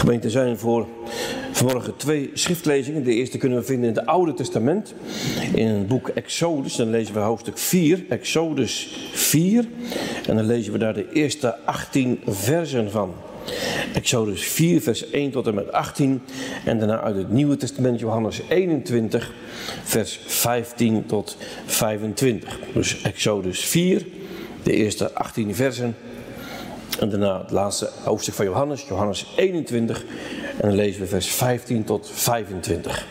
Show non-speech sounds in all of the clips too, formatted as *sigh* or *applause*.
Gemeente zijn voor vanmorgen twee schriftlezingen. De eerste kunnen we vinden in het Oude Testament, in het boek Exodus. Dan lezen we hoofdstuk 4, Exodus 4. En dan lezen we daar de eerste 18 versen van. Exodus 4, vers 1 tot en met 18. En daarna uit het Nieuwe Testament, Johannes 21, vers 15 tot 25. Dus Exodus 4, de eerste 18 versen. En daarna het laatste hoofdstuk van Johannes, Johannes 21. En dan lezen we vers 15 tot 25.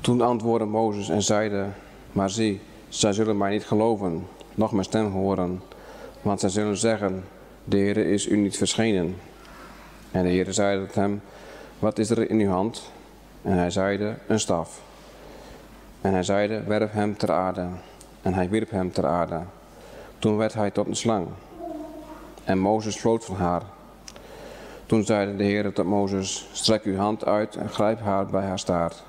Toen antwoordde Mozes en zeide, maar zie, zij zullen mij niet geloven, noch mijn stem horen, want zij zullen zeggen, de Heer is u niet verschenen. En de Heer zeide tot hem, wat is er in uw hand? En hij zeide, een staf. En hij zeide, werp hem ter aarde. En hij wierp hem ter aarde. Toen werd hij tot een slang. En Mozes floot van haar. Toen zeide de Heer tot Mozes, strek uw hand uit en grijp haar bij haar staart.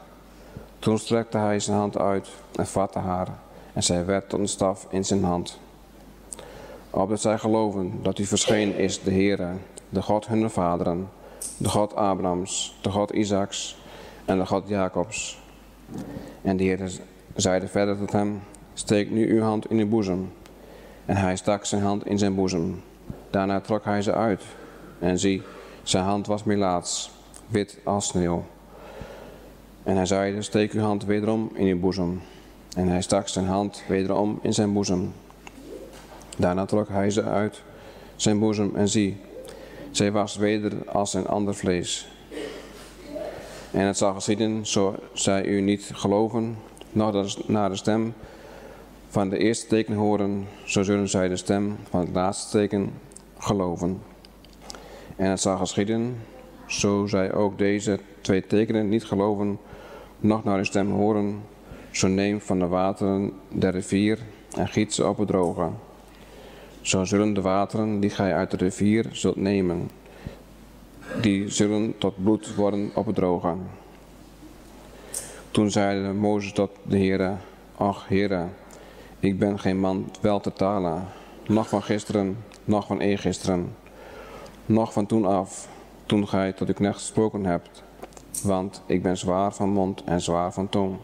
Toen strekte hij zijn hand uit en vatte haar. En zij werd tot een staf in zijn hand. Opdat zij geloven dat u verschenen is, de Heere, de God hunner vaderen, de God Abrahams, de God Isaaks en de God Jacobs. En de Heer zeide verder tot hem, steek nu uw hand in uw boezem. En hij stak zijn hand in zijn boezem. Daarna trok hij ze uit. En zie, zijn hand was melaats, wit als sneeuw. En hij zeide, steek uw hand wederom in uw boezem. En hij stak zijn hand wederom in zijn boezem. Daarna trok hij ze uit zijn boezem en zie, zij was weder als een ander vlees. En het zal geschieden, zo zij u niet geloven, nog naar de stem van de eerste teken horen, zo zullen zij de stem van het laatste teken geloven. En het zal geschieden, zo zij ook deze twee tekenen niet geloven, nog naar de stem horen, zo neem van de wateren der rivier en giet ze op het droge. Zo zullen de wateren die gij uit de rivier zult nemen, die zullen tot bloed worden op het droge. Toen zeide Mozes tot de Heere, ach Heere, ik ben geen man wel te talen, nog van gisteren, nog van eergisteren, nog van toen af, toen gij tot uw knecht gesproken hebt, want ik ben zwaar van mond en zwaar van tong.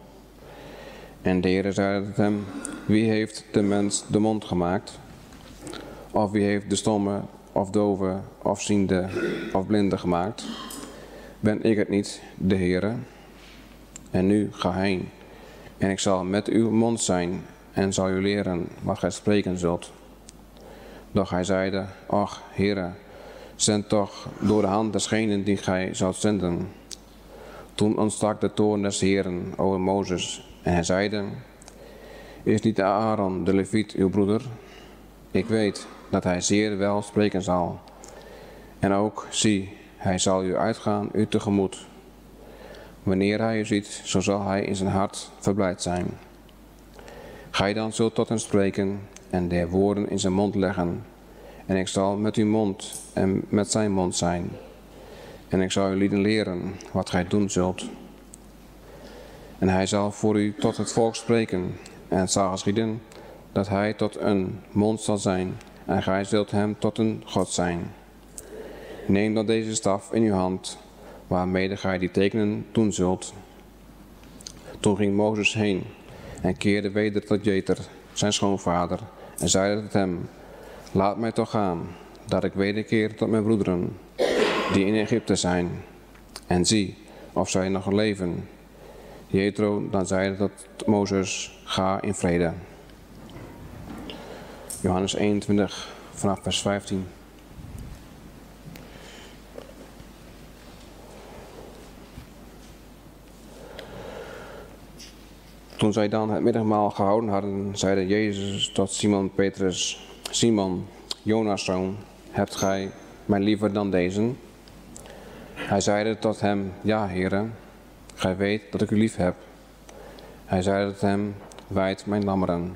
En de Heere zeide tot hem, wie heeft de mens de mond gemaakt? Of wie heeft de stomme, of dove, of ziende, of blinde gemaakt? Ben ik het niet, de Heere? En nu ga heen, en ik zal met uw mond zijn en zal u leren wat gij spreken zult. Doch hij zeide, ach, Heere, zend toch door de hand desgenen die gij zoudt zenden. Toen ontstak de toorn des Heeren over Mozes, en hij zeide, is niet Aaron de Leviet uw broeder? Ik weet dat hij zeer wel spreken zal. En ook, zie, hij zal u uitgaan, u tegemoet. Wanneer hij u ziet, zo zal hij in zijn hart verblijd zijn. Gij dan zult tot hem spreken en de woorden in zijn mond leggen. En ik zal met uw mond en met zijn mond zijn. En ik zal u lieden leren wat gij doen zult. En hij zal voor u tot het volk spreken. En het zal geschieden dat hij tot een mond zal zijn. En gij zult hem tot een God zijn. Neem dan deze staf in uw hand, waarmede gij die tekenen doen zult. Toen ging Mozes heen en keerde weder tot Jeter, zijn schoonvader, en zeide tot hem, laat mij toch gaan, dat ik wederkeer tot mijn broederen, die in Egypte zijn, en zie of zij nog leven. Jethro dan zeide tot Mozes, ga in vrede. Johannes 21 vanaf vers 15. Toen zij dan het middagmaal gehouden hadden, zeide Jezus tot Simon Petrus, Simon, Jonas zoon, hebt gij mij liever dan deze? Hij zeide tot hem, ja, heren, gij weet dat ik u lief heb. Hij zeide tot hem, wijd mijn lammeren.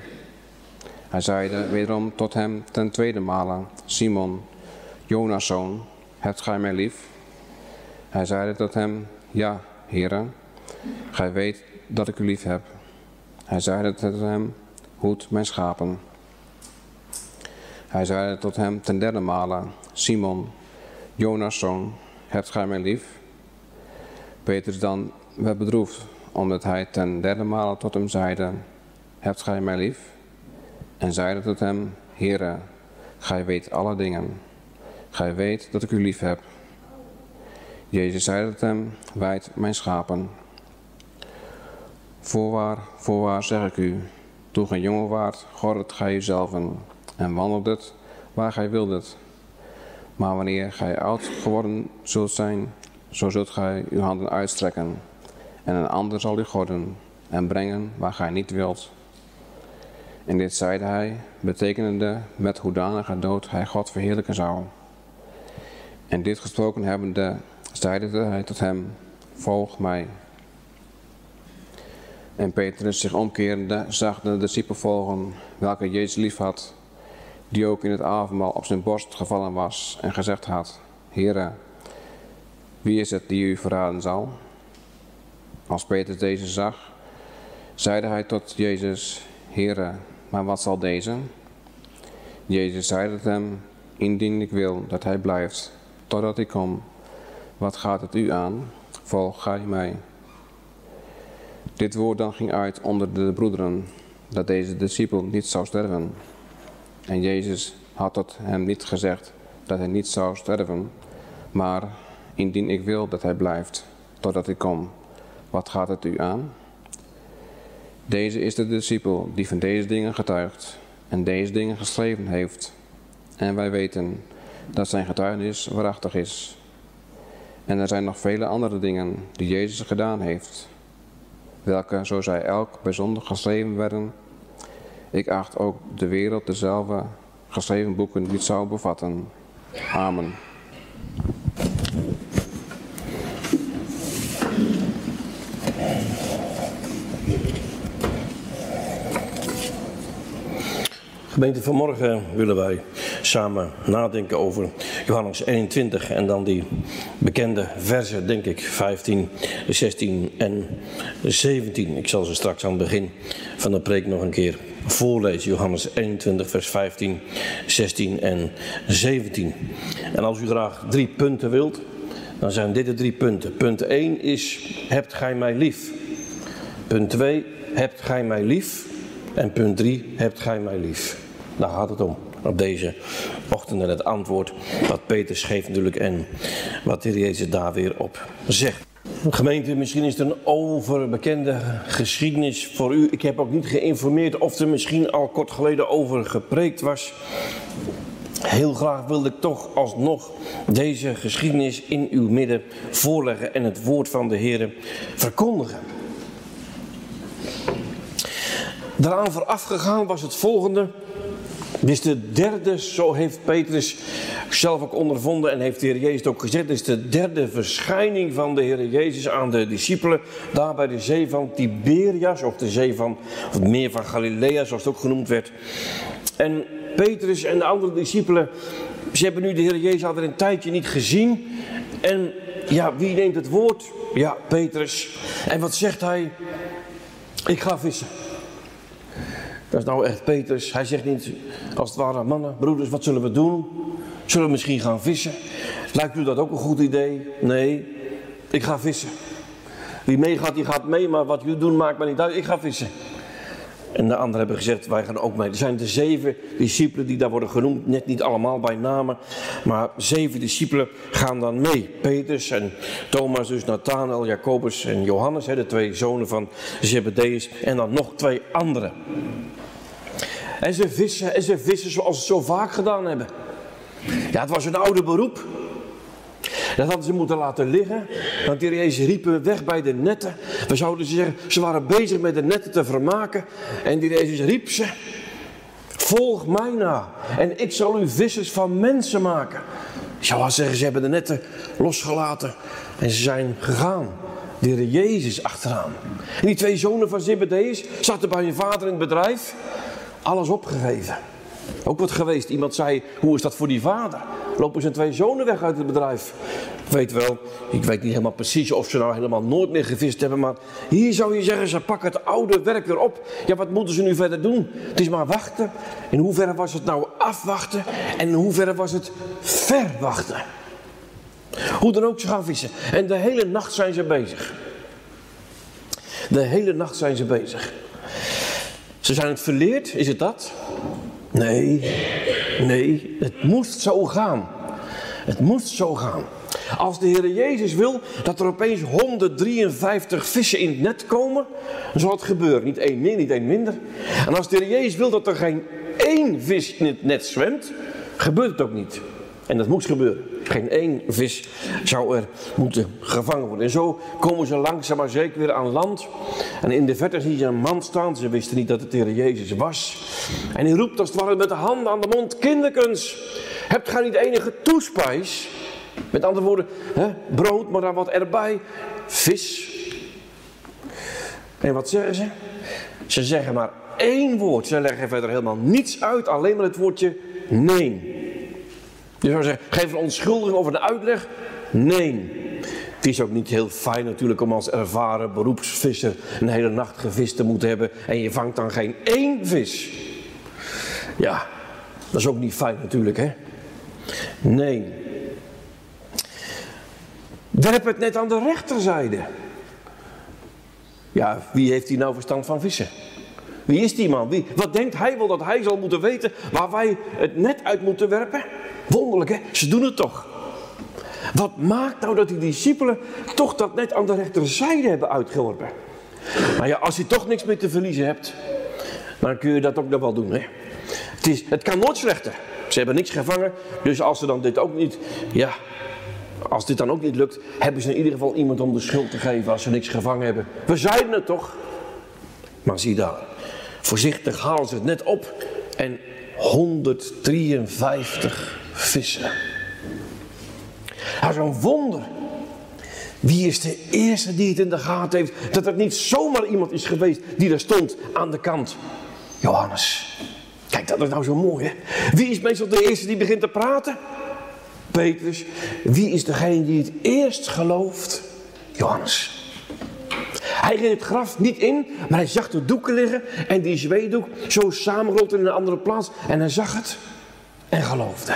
Hij zeide wederom tot hem ten tweede male, Simon, Jonas zoon, hebt gij mij lief? Hij zeide tot hem, ja, heren, gij weet dat ik u lief heb. Hij zeide tot hem, hoed mijn schapen. Hij zeide tot hem ten derde male, Simon, Jonas zoon, hebt gij mij lief? Petrus dan werd bedroefd, omdat hij ten derde male tot hem zeide, hebt gij mij lief? En zeide tot hem, Heere, gij weet alle dingen. Gij weet dat ik u lief heb. Jezus zeide tot hem, wijd mijn schapen. Voorwaar, voorwaar zeg ik u, toen gij jongen waart, gordet gij uzelven en wandeldet waar gij wildet. Maar wanneer gij oud geworden zult zijn, zo zult gij uw handen uitstrekken, en een ander zal u gorden en brengen waar gij niet wilt. En dit zeide hij, betekenende met hoedanige dood hij God verheerlijken zou. En dit gesproken hebbende, zeide hij tot hem, volg mij. En Petrus zich omkerende zag de discipel volgen, welke Jezus lief had, die ook in het avondmaal op zijn borst gevallen was en gezegd had, Heere, wie is het die u verraden zal? Als Petrus deze zag, zeide hij tot Jezus, Heere, maar wat zal deze? Jezus zeide tot hem, indien ik wil dat hij blijft, totdat ik kom, wat gaat het u aan? Volg mij. Dit woord dan ging uit onder de broederen, dat deze discipel niet zou sterven. En Jezus had tot hem niet gezegd dat hij niet zou sterven, maar indien ik wil dat hij blijft, totdat ik kom, wat gaat het u aan? Deze is de discipel die van deze dingen getuigt en deze dingen geschreven heeft. En wij weten dat zijn getuigenis waarachtig is. En er zijn nog vele andere dingen die Jezus gedaan heeft, welke, zo zij elk bijzonder geschreven werden, ik acht ook de wereld dezelfde geschreven boeken niet zou bevatten. Amen. Gemeente, vanmorgen willen wij samen nadenken over Johannes 21 en dan die bekende versen, denk ik, 15, 16 en 17. Ik zal ze straks aan het begin van de preek nog een keer voorlezen. Johannes 21, vers 15, 16 en 17. En als u graag drie punten wilt, dan zijn dit de drie punten. Punt 1 is, hebt gij mij lief? Punt 2, hebt gij mij lief? En punt 3, hebt gij mij lief? Daar gaat het om. Op deze ochtend en het antwoord wat Peter geeft natuurlijk en wat de Jezus daar weer op zegt. Gemeente, misschien is het een overbekende geschiedenis voor u. Ik heb ook niet geïnformeerd of er misschien al kort geleden over gepreekt was. Heel graag wilde ik toch alsnog deze geschiedenis in uw midden voorleggen en het woord van de Heer verkondigen. Daaraan voorafgegaan was het volgende. Dit is de derde, zo heeft Petrus zelf ook ondervonden en heeft de Heer Jezus ook gezegd. Dit is de derde verschijning van de Heer Jezus aan de discipelen. Daar bij de zee van Tiberias, of de zee van, of het meer van Galilea, zoals het ook genoemd werd. En Petrus en de andere discipelen, ze hebben nu de Heer Jezus al een tijdje niet gezien. En ja, wie neemt het woord? Ja, Petrus. En wat zegt hij? Ik ga vissen. Dat is nou echt Petrus. Hij zegt niet, als het ware, mannen, broeders, wat zullen we doen? Zullen we misschien gaan vissen? Lijkt u dat ook een goed idee? Nee, ik ga vissen. Wie meegaat, die gaat mee, maar wat jullie doen maakt me niet uit. Ik ga vissen. En de anderen hebben gezegd, wij gaan ook mee. Er zijn de zeven discipelen die daar worden genoemd, net niet allemaal bij namen, maar zeven discipelen gaan dan mee. Petrus en Thomas, dus Nathanael, Jacobus en Johannes, de twee zonen van Zebedeus, en dan nog twee anderen. En ze vissen, en ze vissen zoals ze zo vaak gedaan hebben. Ja, het was een oude beroep. Dat hadden ze moeten laten liggen. Want die Jezus riepen weg bij de netten. We zouden zeggen, ze waren bezig met de netten te vermaken. En die Jezus riep ze. Volg mij na. En ik zal u vissers van mensen maken. Ik zou wel zeggen, ze hebben de netten losgelaten. En ze zijn gegaan. De Jezus achteraan. En die twee zonen van Zebedeus zaten bij hun vader in het bedrijf alles opgegeven. Ook wat geweest. Iemand zei, hoe is dat voor die vader? Lopen zijn twee zonen weg uit het bedrijf? Weet wel, ik weet niet helemaal precies of ze nou helemaal nooit meer gevist hebben. Maar hier zou je zeggen, ze pakken het oude werk weer op. Ja, wat moeten ze nu verder doen? Het is maar wachten. In hoeverre was het nou afwachten? En in hoeverre was het verwachten? Hoe dan ook, ze gaan vissen. En de hele nacht zijn ze bezig. De hele nacht zijn ze bezig. Ze zijn het verleerd, is het dat? Nee, nee, het moest zo gaan. Het moest zo gaan. Als de Heer Jezus wil dat er opeens 153 vissen in het net komen, dan zal het gebeuren. Niet één meer, niet één minder. En als de Heer Jezus wil dat er geen één vis in het net zwemt, gebeurt het ook niet. En dat moest gebeuren. Geen één vis zou er moeten gevangen worden. En zo komen ze langzaam maar zeker weer aan land. En in de verte zie je een man staan. Ze wisten niet dat het de Heer Jezus was. En hij roept als het ware met de handen aan de mond: Kinderkens, hebt gij niet enige toespijs? Met andere woorden, hè, brood, maar dan wat erbij. Vis. En wat zeggen ze? Ze zeggen maar één woord. Ze leggen verder helemaal niets uit, alleen maar het woordje nee. Je zou zeggen, geef een onschuldiging of een uitleg? Nee. Het is ook niet heel fijn natuurlijk om als ervaren beroepsvisser een hele nacht gevist te moeten hebben en je vangt dan geen één vis. Ja, dat is ook niet fijn natuurlijk hè. Nee. Werp het net aan de rechterzijde. Ja, wie heeft hier nou verstand van vissen? Wie is die man? Wie, wat denkt hij wel dat hij zal moeten weten waar wij het net uit moeten werpen? Wonderlijk hè, ze doen het toch. Wat maakt nou dat die discipelen toch dat net aan de rechterzijde hebben uitgeworpen? Nou ja, als je toch niks meer te verliezen hebt, dan kun je dat ook nog wel doen hè. Het, is, het kan nooit slechter. Ze hebben niks gevangen, dus als ze dan dit ook niet, ja, als dit dan ook niet lukt, hebben ze in ieder geval iemand om de schuld te geven als ze niks gevangen hebben. We zeiden het toch? Maar zie daar, voorzichtig halen ze het net op en 153 vissen. Is een wonder. Wie is de eerste die het in de gaten heeft dat het niet zomaar iemand is geweest die er stond aan de kant? Johannes. Kijk, dat is nou zo mooi hè. Wie is meestal de eerste die begint te praten? Petrus. Wie is degene die het eerst gelooft? Johannes. Hij ging het graf niet in, maar hij zag de doeken liggen en die zweedoek zo samengerold in een andere plaats. En hij zag het en geloofde.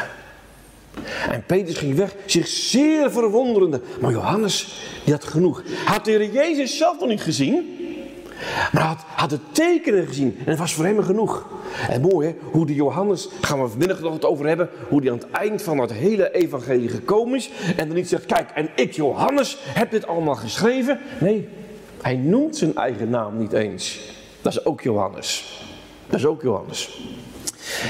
En Petrus ging weg, zich zeer verwonderende. Maar Johannes, die had genoeg. Had de Heer Jezus zelf nog niet gezien, maar had, had de tekenen gezien. En het was voor hem genoeg. En mooi hè, hoe die Johannes, gaan we vanmiddag nog het over hebben, hoe die aan het eind van het hele evangelie gekomen is. En dan niet zegt, kijk, en ik Johannes heb dit allemaal geschreven. Nee, hij noemt zijn eigen naam niet eens. Dat is ook Johannes. Dat is ook Johannes.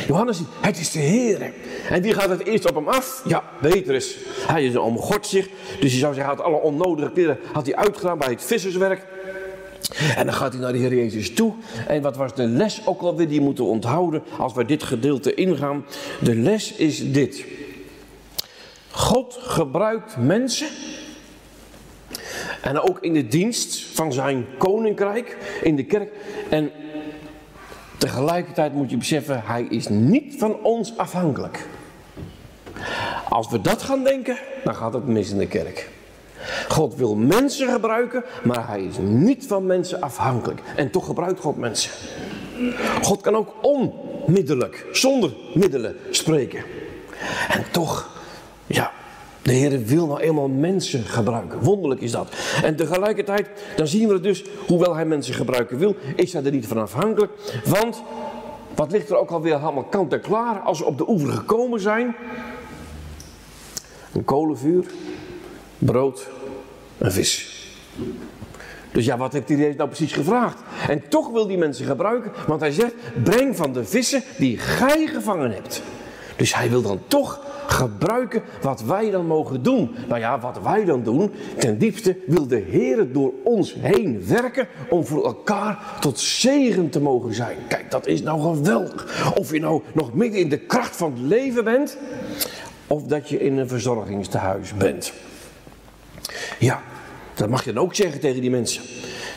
Johannes, het is de Heer. En die gaat het eerst op hem af? Ja, Petrus. Hij is een God zich. Dus je zou zeggen, hij had alle onnodige kleren had hij uitgedaan bij het visserswerk. En dan gaat hij naar de Heer Jezus toe. En wat was de les ook alweer die moeten onthouden als we dit gedeelte ingaan? De les is dit. God gebruikt mensen. En ook in de dienst van zijn koninkrijk, in de kerk. En tegelijkertijd moet je beseffen, hij is niet van ons afhankelijk. Als we dat gaan denken, dan gaat het mis in de kerk. God wil mensen gebruiken, maar hij is niet van mensen afhankelijk. En toch gebruikt God mensen. God kan ook onmiddellijk, zonder middelen spreken. En toch, ja, de Heer wil nou eenmaal mensen gebruiken. Wonderlijk is dat. En tegelijkertijd, dan zien we dus, hoewel hij mensen gebruiken wil, is hij er niet van afhankelijk. Want, wat ligt er ook alweer allemaal kant en klaar als we op de oever gekomen zijn? Een kolenvuur, brood, een vis. Dus ja, wat heeft hij nou precies gevraagd? En toch wil die mensen gebruiken, want hij zegt: breng van de vissen die gij gevangen hebt. Dus hij wil dan toch gebruiken wat wij dan mogen doen. Nou ja, wat wij dan doen, ten diepste wil de Heer door ons heen werken om voor elkaar tot zegen te mogen zijn. Kijk, dat is nou geweldig. Of je nou nog midden in de kracht van het leven bent, of dat je in een verzorgingstehuis bent. Ja, dat mag je dan ook zeggen tegen die mensen.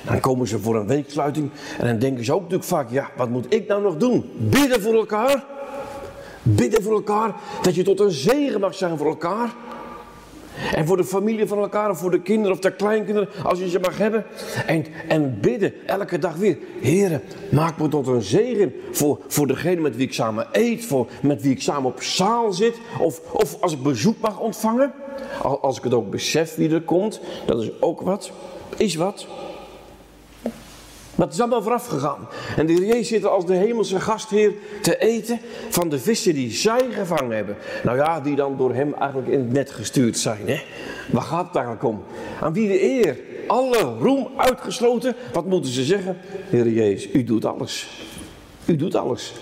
Dan komen ze voor een weeksluiting en dan denken ze ook natuurlijk vaak, ja, wat moet ik nou nog doen? Bidden voor elkaar? Bidden voor elkaar, dat je tot een zegen mag zijn voor elkaar. En voor de familie van elkaar, of voor de kinderen of de kleinkinderen, als je ze mag hebben. En, en bidden elke dag weer. Heren, maak me tot een zegen voor, voor degene met wie ik samen eet, voor met wie ik samen op zaal zit. Of, of als ik bezoek mag ontvangen. Als ik het ook besef wie er komt, dat is ook wat. Is wat. Het is allemaal vooraf gegaan. En de Heer Jezus zit als de hemelse gastheer te eten van de vissen die zij gevangen hebben. Nou ja, die dan door hem eigenlijk in het net gestuurd zijn. Hè? Waar gaat het eigenlijk om? Aan wie de eer? Alle roem uitgesloten. Wat moeten ze zeggen? Heer Jezus, u doet alles. U doet alles.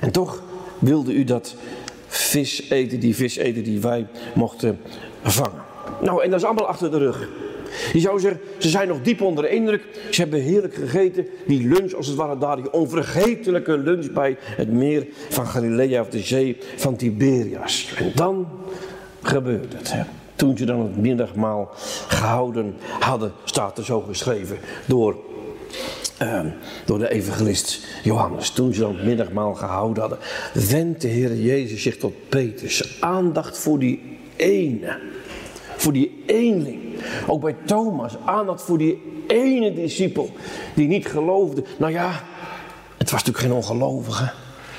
En toch wilde u dat vis eten, die vis eten die wij mochten vangen. Nou, en dat is allemaal achter de rug. Je zou zeggen, ze zijn nog diep onder de indruk. Ze hebben heerlijk gegeten. Die lunch, als het ware daar, die onvergetelijke lunch bij het meer van Galilea of de zee van Tiberias. En dan gebeurt het. Toen ze dan het middagmaal gehouden hadden, staat er zo geschreven door, uh, door de evangelist Johannes. Toen ze dan het middagmaal gehouden hadden, wendt de Heer Jezus zich tot Petrus. Aandacht voor die ene. Voor die eenling. Ook bij Thomas. Aandacht voor die ene discipel die niet geloofde. Nou ja, het was natuurlijk geen ongelovige.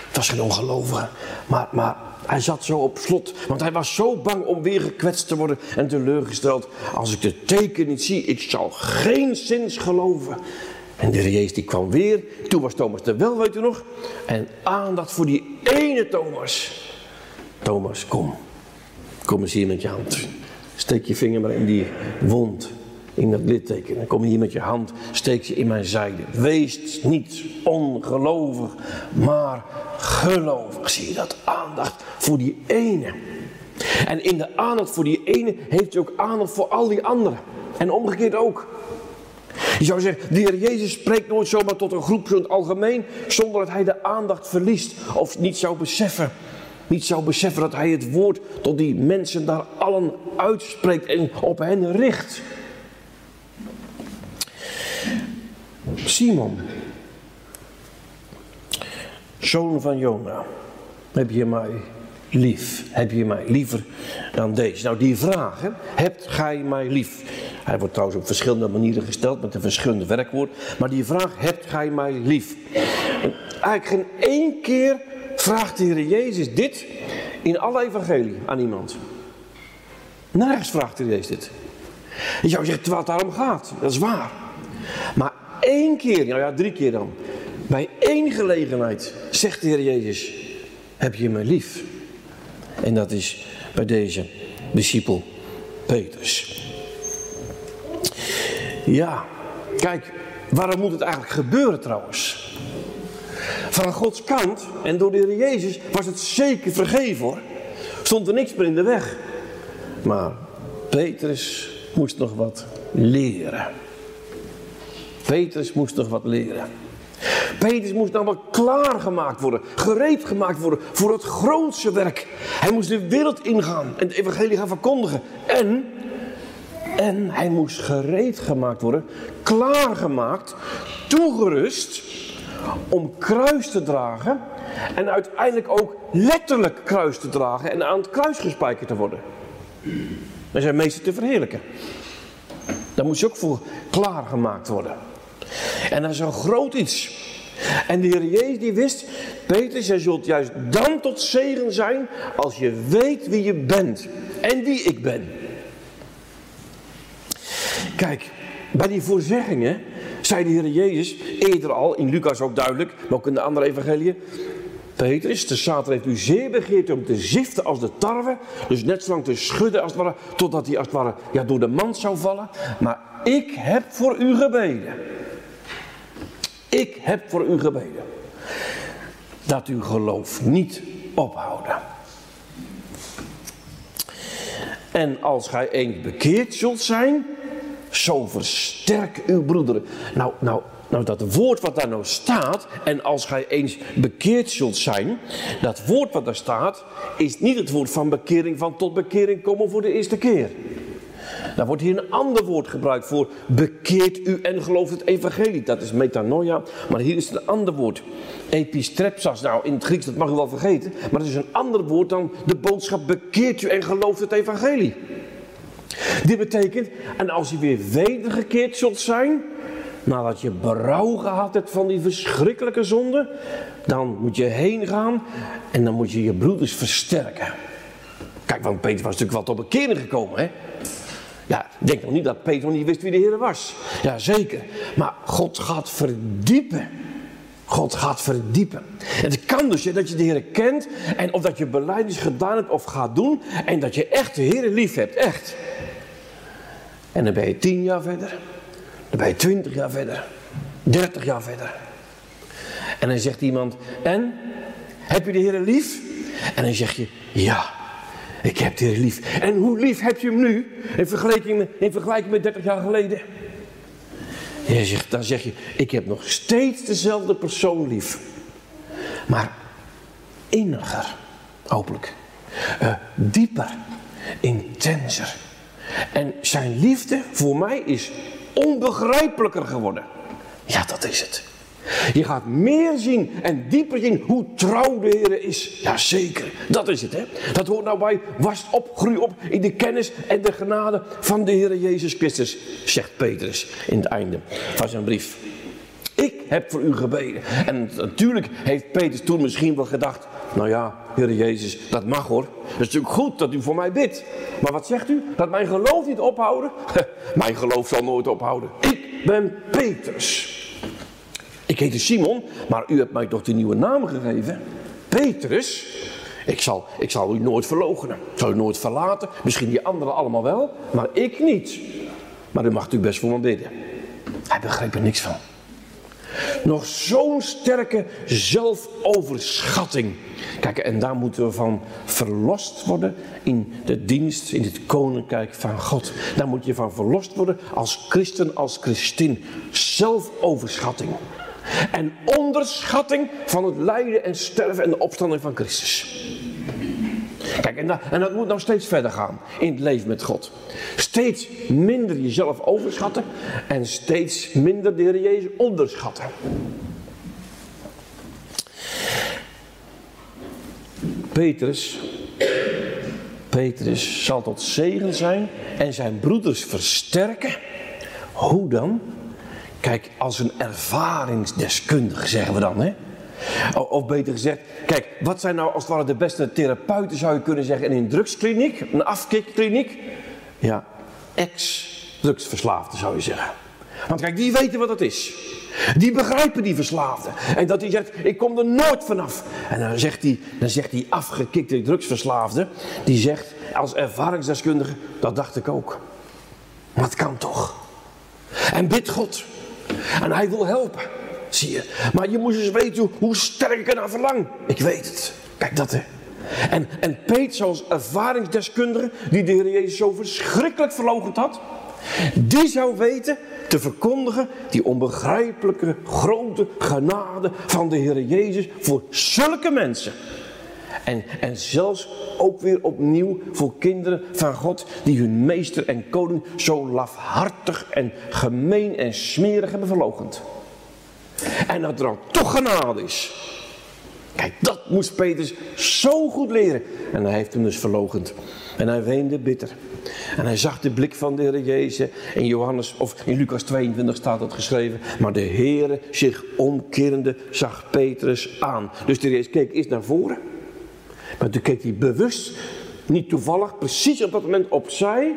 Het was geen ongelovige. Maar, maar hij zat zo op slot. Want hij was zo bang om weer gekwetst te worden en teleurgesteld. Als ik de teken niet zie, ik zal geen zins geloven. En de Jezus die kwam weer. Toen was Thomas er wel, weet u nog. En aandacht voor die ene Thomas. Thomas, kom. Kom eens hier met je hand. Steek je vinger maar in die wond, in dat litteken. En kom hier met je hand, steek ze in mijn zijde. Wees niet ongelovig, maar gelovig. Zie je dat? Aandacht voor die ene. En in de aandacht voor die ene heeft hij ook aandacht voor al die anderen. En omgekeerd ook. Je zou zeggen, de Heer Jezus spreekt nooit zomaar tot een groep in het algemeen, zonder dat hij de aandacht verliest of niet zou beseffen niet zou beseffen dat hij het woord tot die mensen daar allen uitspreekt en op hen richt. Simon, zoon van Jona, heb je mij lief? Heb je mij liever dan deze? Nou, die vraag, hebt gij mij lief? Hij wordt trouwens op verschillende manieren gesteld met een verschillende werkwoord. Maar die vraag, hebt gij mij lief? En eigenlijk geen één keer vraagt de Heer Jezus dit in alle evangelie aan iemand. Nergens vraagt de Heer Jezus dit. Je zou zeggen, terwijl het daarom gaat. Dat is waar. Maar één keer, nou ja, drie keer dan. Bij één gelegenheid zegt de Heer Jezus, heb je me lief? En dat is bij deze discipel Petrus. Ja, kijk, waarom moet het eigenlijk gebeuren trouwens? Van Gods kant en door de Heer Jezus was het zeker vergeven hoor. Stond er niks meer in de weg. Maar Petrus moest nog wat leren. Petrus moest nog wat leren. Petrus moest nou wel klaargemaakt worden, gereed gemaakt worden voor het grootste werk. Hij moest de wereld ingaan en het evangelie gaan verkondigen. En, en hij moest gereed gemaakt worden, klaargemaakt, toegerust om kruis te dragen en uiteindelijk ook letterlijk kruis te dragen en aan het kruis gespijkerd te worden. En zijn meester te verheerlijken. Daar moest je ook voor klaargemaakt worden. En dat is een groot iets. En de Heer Jezus die wist, Petrus, jij zult juist dan tot zegen zijn als je weet wie je bent en wie ik ben. Kijk, bij die voorzeggingen zei de Heer Jezus eerder al, in Lucas ook duidelijk, maar ook in de andere evangeliën. Petrus, de Satan heeft u zeer begeerd om te ziften als de tarwe. Dus net zolang te schudden als het ware, totdat hij als het ware ja, door de mand zou vallen. Maar ik heb voor u gebeden. Ik heb voor u gebeden. Dat uw geloof niet ophouden. En als gij eens bekeerd zult zijn, zo versterk uw broederen. Nou, nou, nou, dat woord wat daar nou staat, en als gij eens bekeerd zult zijn, dat woord wat daar staat, is niet het woord van bekering, van tot bekering komen voor de eerste keer. Daar wordt hier een ander woord gebruikt voor bekeert u en gelooft het evangelie. Dat is metanoia, maar hier is een ander woord. Epistrepsas, nou in het Grieks dat mag u wel vergeten, maar het is een ander woord dan de boodschap bekeert u en gelooft het evangelie. Dit betekent, en als je weer wedergekeerd zult zijn, nadat je berouw gehad hebt van die verschrikkelijke zonde, dan moet je heen gaan en dan moet je je broeders versterken. Kijk, want Peter was natuurlijk wat op een keren gekomen, hè? Ja, denk nog niet dat Peter niet wist wie de Heer was. Ja, zeker. Maar God gaat verdiepen. God gaat verdiepen. Het kan dus dat je de Heer kent en of dat je beleidnis gedaan hebt of gaat doen en dat je echt de Heer lief hebt, echt. En dan ben je tien jaar verder, dan ben je twintig jaar verder, dertig jaar verder. En dan zegt iemand, en? Heb je de Heer lief? En dan zeg je, ja, ik heb de Heer lief. En hoe lief heb je hem nu in vergelijking met, in vergelijking met 30 jaar geleden? Dan zeg je, ik heb nog steeds dezelfde persoon lief. Maar inniger, hopelijk. Uh, dieper, intenser. En zijn liefde voor mij is onbegrijpelijker geworden. Ja, dat is het. Je gaat meer zien en dieper zien hoe trouw de Heer is. Jazeker, dat is het. Hè? Dat hoort nou bij, was op, groei op in de kennis en de genade van de Heer Jezus Christus, zegt Petrus in het einde van zijn brief. Ik heb voor u gebeden. En natuurlijk heeft Petrus toen misschien wel gedacht, nou ja, Heer Jezus, dat mag hoor. Het is natuurlijk goed dat u voor mij bidt. Maar wat zegt u? Dat mijn geloof niet ophouden? *laughs* mijn geloof zal nooit ophouden. Ik ben Petrus. Ik heette Simon, maar u hebt mij toch de nieuwe naam gegeven? Petrus. Ik zal, ik zal u nooit verloochenen. Ik zal u nooit verlaten. Misschien die anderen allemaal wel, maar ik niet. Maar u mag u best voor me bidden. Hij begreep er niks van. Nog zo'n sterke zelfoverschatting. Kijk, en daar moeten we van verlost worden in de dienst, in het koninkrijk van God. Daar moet je van verlost worden als christen, als christin. Zelfoverschatting. En onderschatting van het lijden en sterven en de opstanding van Christus. Kijk, en dat, en moet nou steeds verder gaan in het leven met God. Steeds minder jezelf overschatten en steeds minder de Heer Jezus onderschatten. Petrus, Petrus zal tot zegen zijn en zijn broeders versterken. Hoe dan? Kijk, als een ervaringsdeskundige zeggen we dan, hè? Of beter gezegd, kijk, wat zijn nou als het ware de beste therapeuten zou je kunnen zeggen in een drugskliniek, een afkikkliniek? Ja, ex-drugsverslaafden zou je zeggen. Want kijk, die weten wat het is. Die begrijpen die verslaafden. En dat hij zegt, ik kom er nooit vanaf. En dan zegt die, dan zegt die afgekikte drugsverslaafde, die zegt als ervaringsdeskundige, dat dacht ik ook. Maar het kan toch. En bid God. En hij wil helpen. Zie je. Maar je moet eens weten hoe sterk ik ernaar verlang. Ik weet het. Kijk dat hè. En, en Peter als ervaringsdeskundige, die de Heer Jezus zo verschrikkelijk verloochend had, die zou weten te verkondigen die onbegrijpelijke grote genade van de Heer Jezus voor zulke mensen. En, en zelfs ook weer opnieuw voor kinderen van God die hun meester en koning zo lafhartig en gemeen en smerig hebben verlogend. En dat er dan toch genade is. Kijk, dat moest Petrus zo goed leren. En hij heeft hem dus verlogend. En hij weende bitter. En hij zag de blik van de Heer Jezus. In Johannes, of in Lucas 22 staat dat geschreven. Maar de Heer zich omkerende zag Petrus aan. Dus de Heer keek eerst naar voren. Maar toen keek hij bewust, niet toevallig, precies op dat moment opzij.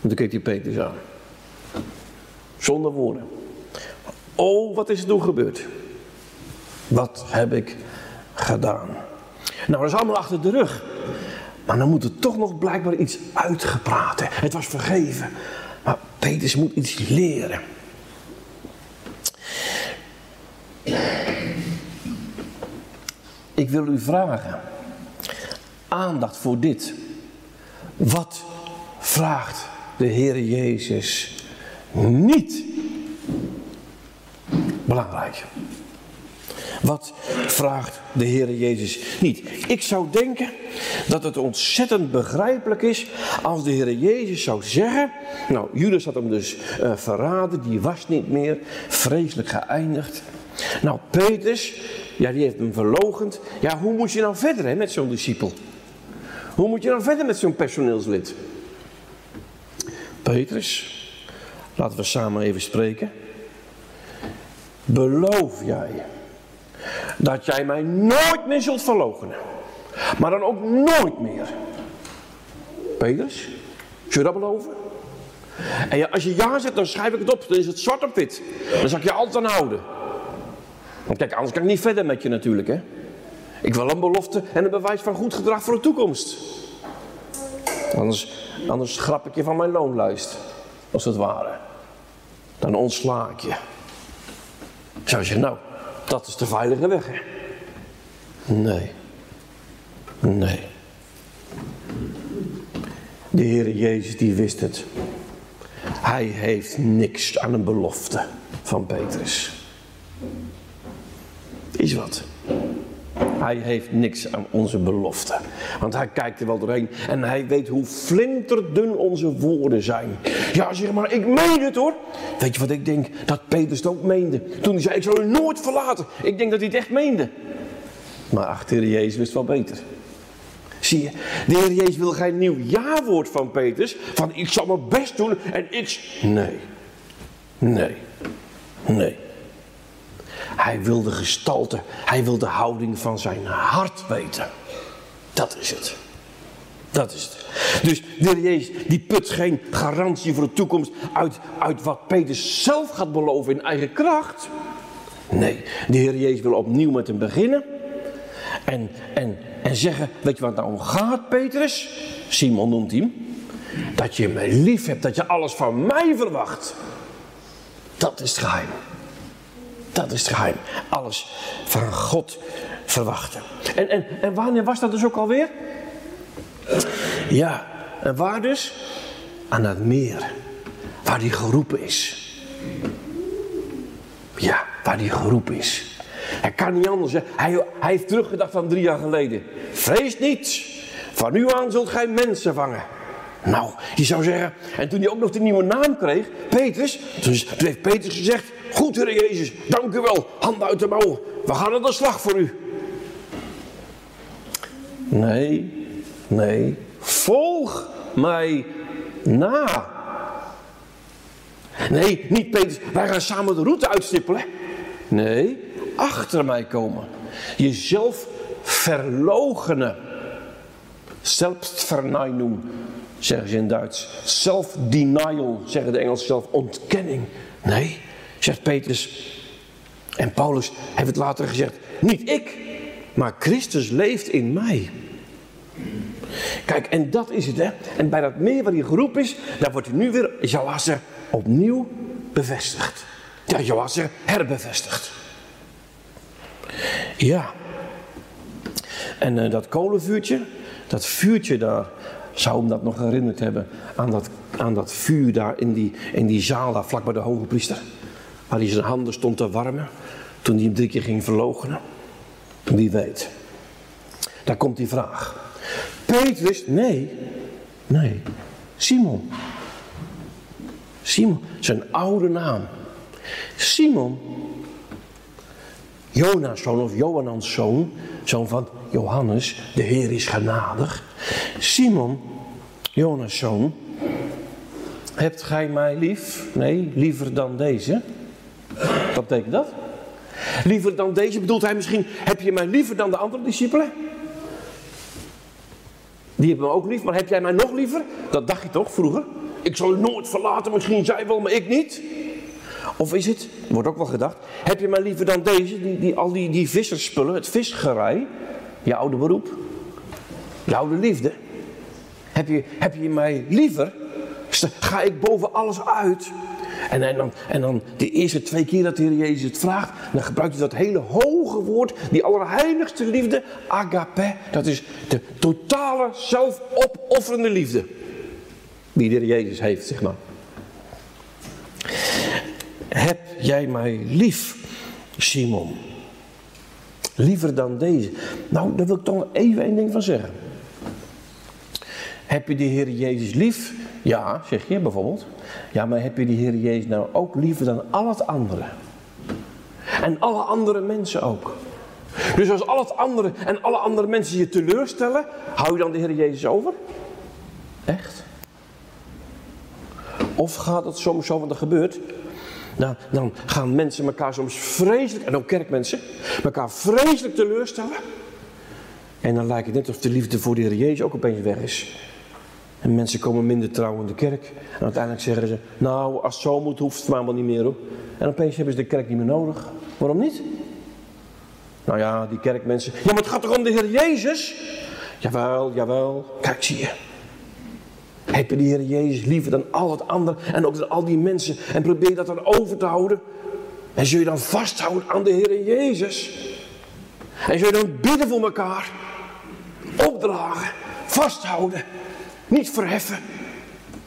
En toen keek hij Petrus aan. Zonder woorden. Oh, wat is er toen gebeurd? Wat heb ik gedaan? Nou, dat is allemaal achter de rug. Maar dan moet er toch nog blijkbaar iets uitgepraat. Het was vergeven. Maar Petrus moet iets leren. Ik wil u vragen aandacht voor dit. Wat vraagt de Heer Jezus niet? Belangrijk. Wat vraagt de Heer Jezus niet? Ik zou denken dat het ontzettend begrijpelijk is als de Heer Jezus zou zeggen. Nou, Judas had hem dus uh, verraden, die was niet meer, vreselijk geëindigd. Nou, Petrus, ja, die heeft hem verlogend. Ja, hoe moet je nou verder hè, met zo'n discipel? Hoe moet je dan verder met zo'n personeelslid? Petrus, laten we samen even spreken. Beloof jij dat jij mij nooit meer zult verloochenen. Maar dan ook nooit meer. Petrus? Zul je dat beloven? En ja, als je ja zegt, dan schrijf ik het op. Dan is het zwart op wit. Dan zal ik je altijd aan houden. Want kijk, anders kan ik niet verder met je natuurlijk, hè. Ik wil een belofte en een bewijs van goed gedrag voor de toekomst. Anders, anders grap ik je van mijn loonlijst, als het ware. Dan ontsla ik je. Zou je nou, dat is de veilige weg, hè? Nee. Nee. De Heer Jezus die wist het. Hij heeft niks aan een belofte van Petrus. Is wat. Hij heeft niks aan onze belofte. Want hij kijkt er wel doorheen en hij weet hoe flinterdun onze woorden zijn. Ja, zeg maar, ik meen het hoor. Weet je wat ik denk? Dat Petrus het ook meende. Toen hij zei, ik zal u nooit verlaten. Ik denk dat hij het echt meende. Maar achter Jezus wist wel beter. Zie je, de Heer Jezus wil geen nieuw ja-woord van Petrus. Van ik zal mijn best doen en ik. Nee. Nee. Nee. Hij wil de gestalte, hij wil de houding van zijn hart weten. Dat is het. Dat is het. Dus de Heer Jezus die put geen garantie voor de toekomst uit, uit wat Petrus zelf gaat beloven in eigen kracht. Nee, de Heer Jezus wil opnieuw met hem beginnen. En, en, en zeggen, weet je wat nou om gaat, Petrus? Simon noemt hem. Dat je me lief hebt, dat je alles van mij verwacht. Dat is het geheim. Dat is het geheim. Alles van God verwachten. En, en, en wanneer was dat dus ook alweer? Ja, en waar dus? Aan het meer. Waar die geroepen is. Ja, waar die geroepen is. Hij kan niet anders. Hè? Hij, hij heeft teruggedacht van drie jaar geleden. Vrees niet. Van nu aan zult gij mensen vangen. Nou, je zou zeggen, en toen hij ook nog de nieuwe naam kreeg, Petrus, toen heeft Petrus gezegd, goed Heer Jezus, dank u wel, handen uit de mouw, we gaan aan de slag voor u. Nee, nee, volg mij na. Nee, niet Petrus, wij gaan samen de route uitstippelen. Nee, achter mij komen. Jezelf verlogenen. Selbstverneinung zeggen ze in Duits. Self-denial, zeggen de Engelsen zelf. Ontkenning. Nee, zegt Petrus. En Paulus heeft het later gezegd. Niet ik, maar Christus leeft in mij. Kijk, en dat is het, hè. En bij dat meer waar hij geroepen is, daar wordt hij nu weer, Joasser, opnieuw bevestigd. Ja, Joasser herbevestigd. Ja. En uh, dat kolenvuurtje, dat vuurtje daar, zou hem dat nog herinnerd hebben aan dat, aan dat vuur daar in die, in die zaal daar vlak bij de hoge priester. Waar hij zijn handen stond te warmen toen hij hem drie keer ging verloochenen. Wie weet. Daar komt die vraag. Petrus, nee, nee, Simon. Simon, zijn oude naam. Simon, Jonas zoon of Johanans zoon, zoon van Johannes, de Heer is genadig. Simon, Jonas zoon, hebt gij mij lief? Nee, liever dan deze. Wat betekent dat? Liever dan deze bedoelt hij misschien, heb je mij liever dan de andere discipelen? Die hebben me ook lief, maar heb jij mij nog liever? Dat dacht je toch vroeger? Ik zal nooit verlaten, misschien zij wel, maar ik niet. Of is het, wordt ook wel gedacht, heb je mij liever dan deze, die, al die, die visserspullen, het visgerij, je oude beroep, je oude liefde. Heb je, heb je mij liever? Ga ik boven alles uit? En, en, dan, en dan de eerste twee keer dat de Heer Jezus het vraagt, dan gebruikt hij dat hele hoge woord, die allerheiligste liefde, agape. Dat is de totale zelfopofferende liefde. Die de Heer Jezus heeft, zeg maar. Heb jij mij lief, Simon? Liever dan deze. Nou, daar wil ik toch even één ding van zeggen. Heb je de Heer Jezus lief? Ja, zeg je bijvoorbeeld. Ja, maar heb je de Heer Jezus nou ook liever dan al het andere? En alle andere mensen ook. Dus als al het andere en alle andere mensen je teleurstellen, hou je dan de Heer Jezus over? Echt? Of gaat het soms zo, want er gebeurt, dan, dan gaan mensen elkaar soms vreselijk, en ook kerkmensen, elkaar vreselijk teleurstellen. En dan lijkt het net of de liefde voor de Heer Jezus ook opeens weg is. En mensen komen minder trouw in de kerk. En uiteindelijk zeggen ze, nou, als het zo moet, hoeft het maar wel niet meer hoor. En opeens hebben ze de kerk niet meer nodig. Waarom niet? Nou ja, die kerkmensen. Ja, maar het gaat toch om de Heer Jezus? Jawel, jawel. Kijk, zie je. Heb je de Heer Jezus liever dan al het andere en ook dan al die mensen en probeer dat dan over te houden? En zul je dan vasthouden aan de Heer Jezus? En zul je dan bidden voor elkaar? Opdragen, vasthouden, niet verheffen.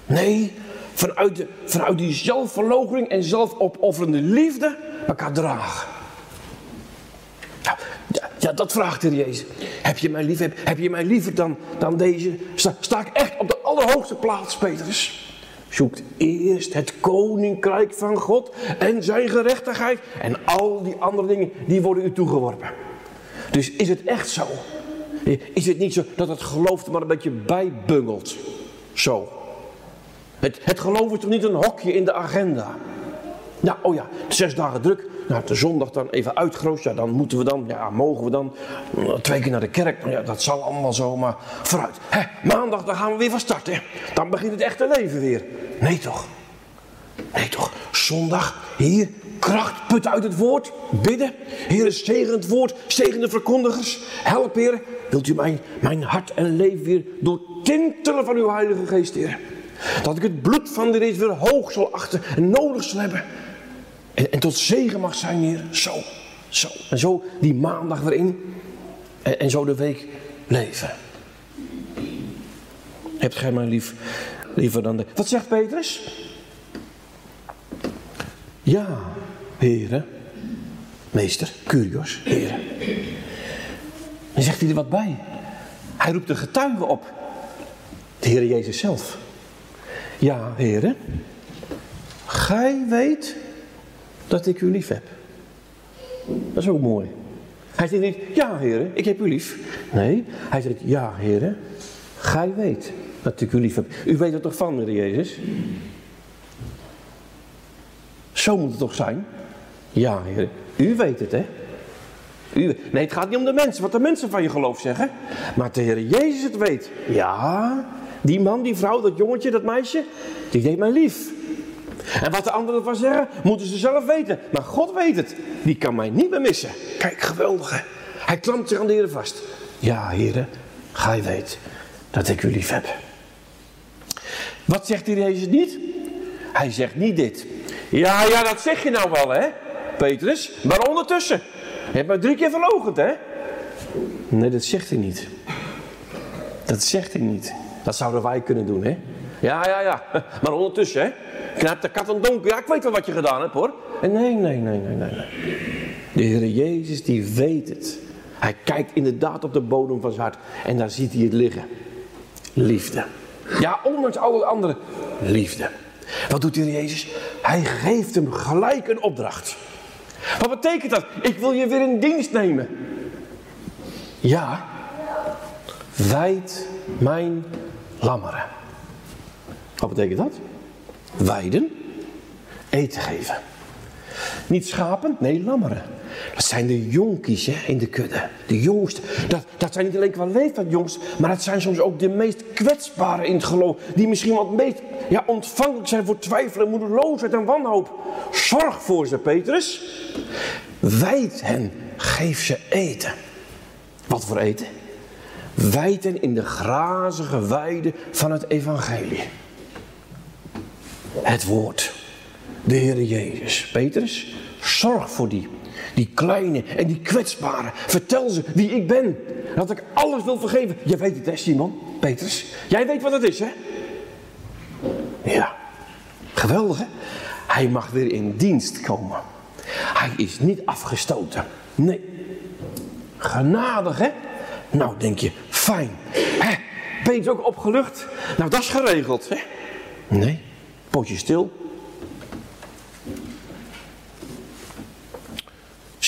Nee, vanuit, de, vanuit die zelfverloochening en zelfopofferende liefde elkaar dragen. Ja, ja, dat vraagt Heer Jezus. Heb je mij lief? Heb, heb je mij liever dan, dan deze? Sta, sta ik echt op de allerhoogste plaats, Petrus? Zoekt eerst het koninkrijk van God en zijn gerechtigheid. En al die andere dingen, die worden u toegeworpen. Dus is het echt zo? Is het niet zo dat het geloof er maar een beetje bijbungelt? Zo. Het, het geloof is toch niet een hokje in de agenda? Ja, oh ja, zes dagen druk. Nou, de zondag dan even uitgroot. Ja, dan moeten we dan, ja, mogen we dan twee keer naar de kerk. Nou ja, dat zal allemaal zo, maar vooruit. Hè, maandag, dan gaan we weer van start, hè. Dan begint het echte leven weer. Nee toch? Nee toch? Zondag, hier, kracht uit het woord. Bidden. Heer, zegen het woord. Zegen de verkondigers. Help, Heer. Wilt u mijn, mijn hart en leven weer doortintelen van uw Heilige Geest, Heer. Dat ik het bloed van de reeds weer hoog zal achten en nodig zal hebben. En, en, tot zegen mag zijn, Heer. Zo, zo. En zo die maandag weer in. En, en zo de week leven. Hebt gij mij lief, liever dan de... Wat zegt Petrus? Ja, heren. Meester, Curios, heren. Zegt hij er wat bij. Hij roept de getuigen op. De Heer Jezus zelf. Ja, heren. Gij weet dat ik u lief heb. Dat is ook mooi. Hij zegt niet, ja heren, ik heb u lief. Nee, hij zegt, ja heren, gij weet dat ik u lief heb. U weet het toch van, meneer Jezus? Zo moet het toch zijn? Ja heren, u weet het hè. U, nee, het gaat niet om de mensen, wat de mensen van je geloof zeggen. Maar de Heer Jezus het weet. Ja, die man, die vrouw, dat jongetje, dat meisje, die deed mij lief. En wat de anderen ervan zeggen, moeten ze zelf weten. Maar God weet het. Die kan mij niet meer missen. Kijk, geweldige. Hij klampt zich aan de Heer vast. Ja, heren, gij weet dat ik u lief heb. Wat zegt die Jezus niet? Hij zegt niet dit. Ja, ja, dat zeg je nou wel, hè, Petrus. Maar ondertussen, je hebt mij drie keer verlogend, hè? Nee, dat zegt hij niet. Dat zegt hij niet. Dat zouden wij kunnen doen, hè? Ja, ja, ja. *laughs* Maar ondertussen, hè? Knijpt de kat een donker. Ja, ik weet wel wat je gedaan hebt, hoor. En nee, nee, nee, nee, nee. De Heer Jezus, die weet het. Hij kijkt inderdaad op de bodem van zijn hart. En daar ziet hij het liggen. Liefde. Ja, ondanks alle andere. Liefde. Wat doet de Heer Jezus? Hij geeft hem gelijk een opdracht. Wat betekent dat? Ik wil je weer in dienst nemen. Ja. Wijd mijn lammeren. Wat betekent dat? Weiden, eten geven. Niet schapen, nee lammeren. Dat zijn de jonkies hè, in de kudde. De jongsten. Dat, dat zijn niet alleen qua leeftijd jongens, maar dat zijn soms ook de meest kwetsbare in het geloof. Die misschien wat meest ja, ontvankelijk zijn voor twijfel en moedeloosheid en wanhoop. Zorg voor ze, Petrus. Wijd hen, geef ze eten. Wat voor eten? Wijd hen in de grazige weide van het evangelie. Het woord. De Heer Jezus. Petrus, zorg voor die. Die kleine en die kwetsbare. Vertel ze wie ik ben. Dat ik alles wil vergeven. Je weet het hè Simon, Petrus. Jij weet wat het is hè? Ja. Geweldig hè? Hij mag weer in dienst komen. Hij is niet afgestoten. Nee. Genadig hè? Nou denk je, fijn. Hè? Ben je ook opgelucht? Nou dat is geregeld hè? Nee. Pootje stil.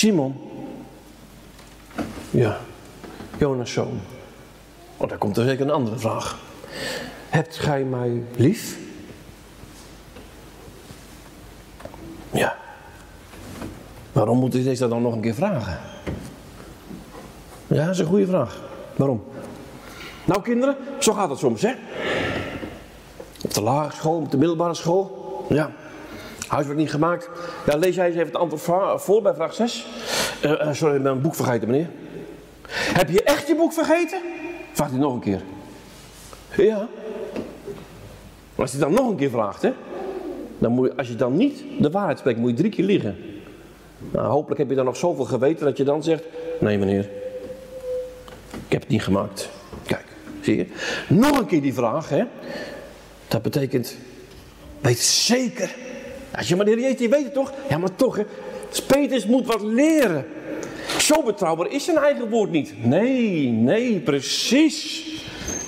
Simon. Ja, Jonas zoon. Oh, daar komt er zeker een andere vraag. Hebt gij mij lief? Ja. Waarom moet ik deze dan nog een keer vragen? Ja, dat is een goede vraag. Waarom? Nou kinderen, zo gaat het soms hè. de lagere school, op de middelbare school. Ja. Huiswerk niet gemaakt. Ja, lees jij eens even het antwoord voor bij vraag 6. Uh, uh, sorry, ik ben een boek vergeten, meneer. Heb je echt je boek vergeten? Vraagt hij nog een keer. Ja. Als hij dan nog een keer vraagt, hè, dan moet je, als je dan niet de waarheid spreekt, moet je drie keer liegen. Nou, hopelijk heb je dan nog zoveel geweten dat je dan zegt: Nee, meneer, ik heb het niet gemaakt. Kijk, zie je? Nog een keer die vraag, hè? Dat betekent: Weet zeker. Als je maar de Heer weet het toch? Ja, maar toch, hè? Petrus moet wat leren. Zo betrouwbaar is zijn eigen woord niet. Nee, nee, precies.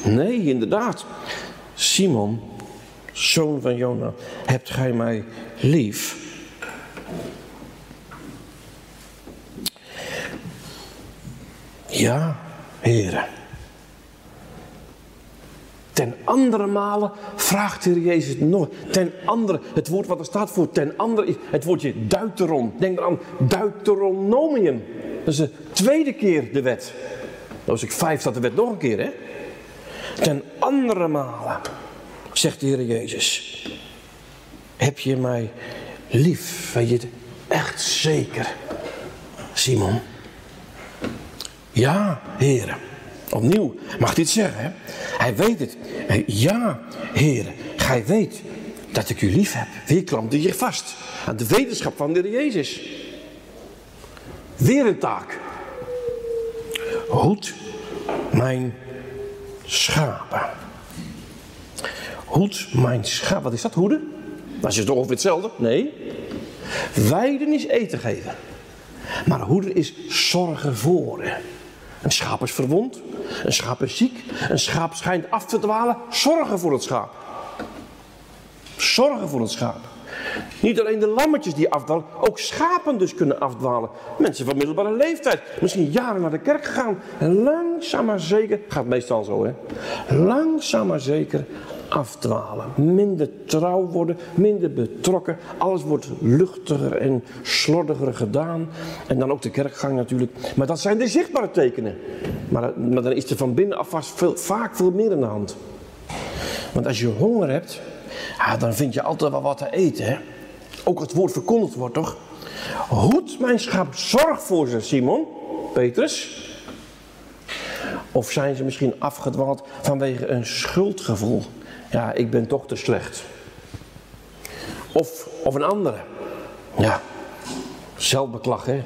Nee, inderdaad. Simon, zoon van Jona, hebt gij mij lief? Ja, heren. Ten andere malen vraagt de Heer Jezus nog. Ten andere, het woord wat er staat voor ten andere is het woordje deuteron. Denk eraan, deuteronomium. Dat is de tweede keer de wet. Als ik vijf staat de wet nog een keer, hè? Ten andere malen, zegt de Heer Jezus. Heb je mij lief? Weet je het echt zeker, Simon? Ja, heren. Opnieuw, mag dit zeggen, hè? Hij weet het. Ja, heren, gij weet dat ik u lief heb. Weer klampt hij zich vast aan de wetenschap van de Jezus. Weer een taak. Hoed mijn schapen. Hoed mijn schapen. Wat is dat, hoeden? Dat is toch ongeveer hetzelfde? Nee. Weiden is eten geven. Maar hoeden is zorgen voor. Een schaap is verwond. Een schaap is ziek. Een schaap schijnt af te dwalen. Zorgen voor het schaap. Zorgen voor het schaap. Niet alleen de lammetjes die afdwalen, ook schapen dus kunnen afdwalen. Mensen van middelbare leeftijd, misschien jaren naar de kerk gegaan. En langzaam maar zeker, gaat meestal zo hè. Langzaam maar zeker afdwalen. Minder trouw worden, minder betrokken. Alles wordt luchtiger en slordiger gedaan. En dan ook de kerkgang natuurlijk. Maar dat zijn de zichtbare tekenen. Maar, maar dan is er van binnenaf vast veel, vaak veel meer in de hand. Want als je honger hebt, ja, dan vind je altijd wel wat te eten. Ook het woord verkondigd wordt toch? Hoed mijn schaap, zorg voor ze, Simon, Petrus. Of zijn ze misschien afgedwaald vanwege een schuldgevoel? Ja, ik ben toch te slecht. Of, of een andere. Ja, zelfbeklag, hè.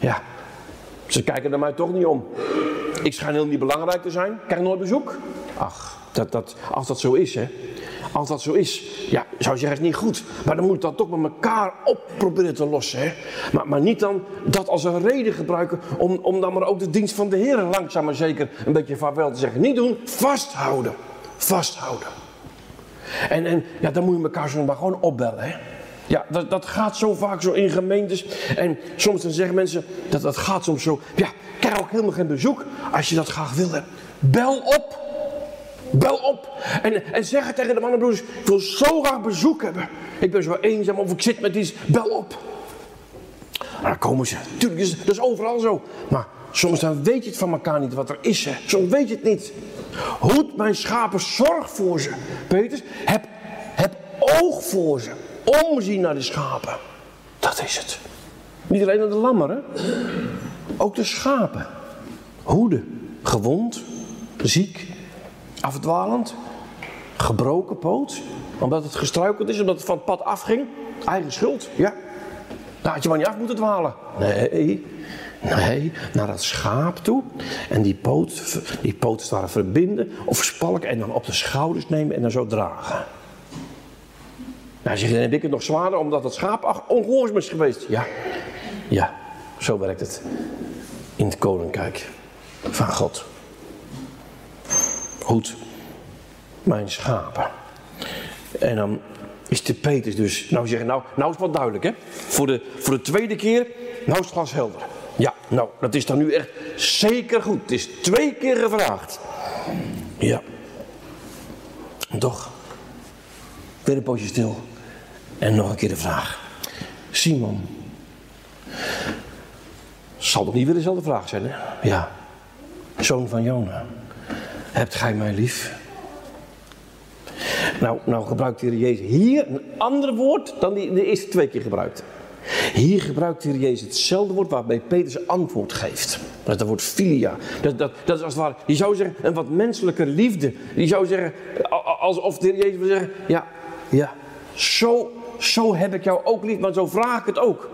Ja, ze kijken naar mij toch niet om. Ik schijn heel niet belangrijk te zijn. Krijg nooit bezoek. Ach, dat, dat, als dat zo is, hè. Als dat zo is, ja, zou zeggen, is niet goed. Maar dan moet dat toch met elkaar op proberen te lossen. Hè? Maar, maar niet dan dat als een reden gebruiken om, om dan maar ook de dienst van de Heer langzaam maar zeker een beetje vaarwel te zeggen. Niet doen, vasthouden. Vasthouden. En, en ja, dan moet je elkaar zo maar gewoon opbellen. Hè? Ja, dat, dat gaat zo vaak zo in gemeentes. En soms dan zeggen mensen dat dat gaat soms zo. Ja, krijg ook helemaal geen bezoek als je dat graag wil hebben. Bel op. Bel op. En, en zeg het tegen de mannenbroeders. Ik wil zo graag bezoek hebben. Ik ben zo eenzaam of ik zit met iets. Bel op. Maar dan komen ze. Tuurlijk, is, dat is overal zo. Maar soms dan weet je het van elkaar niet wat er is. Hè. Soms weet je het niet. Hoed mijn schapen, zorg voor ze. Peters, heb, oog voor ze. Omzien naar de schapen. Dat is het. Niet alleen naar de lammeren. Ook de schapen. Hoeden. Gewond. Ziek afdwalend, gebroken poot, omdat het gestruikeld is, omdat het van het pad afging. Eigen schuld, ja. Daar had je maar niet af moeten dwalen. Nee, nee, naar dat schaap toe. En die poot, die poot waren verbinden of spalken en dan op de schouders nemen en dan zo dragen. Nou, zeg je, dan heb ik het nog zwaarder omdat het schaap ongehoorzaam is geweest. Ja, ja, zo werkt het in het koninkrijk van God. Goed, mijn schapen. En dan is de Petrus dus, nou zeggen, nou, nou is het wat duidelijk hè. Voor de, voor de tweede keer, nou is het glashelder. Ja, nou, dat is dan nu echt zeker goed. Het is twee keer gevraagd. Ja. Toch, weer een poosje stil. En nog een keer de vraag. Simon. Zal toch niet weer dezelfde vraag zijn, hè? Ja. Zoon van Jona. Hebt gij mij lief? Nou, nou gebruikt de Jezus hier een ander woord dan die de eerste twee keer gebruikt. Hier gebruikt de Heer Jezus hetzelfde woord waarbij Peter zijn antwoord geeft. Dat is woord filia. Dat, dat, dat is als het ware, je zou zeggen, een wat menselijke liefde. Je zou zeggen, alsof de Heer Jezus wil zeggen, ja, ja, zo, zo heb ik jou ook lief, maar zo vraag ik het ook.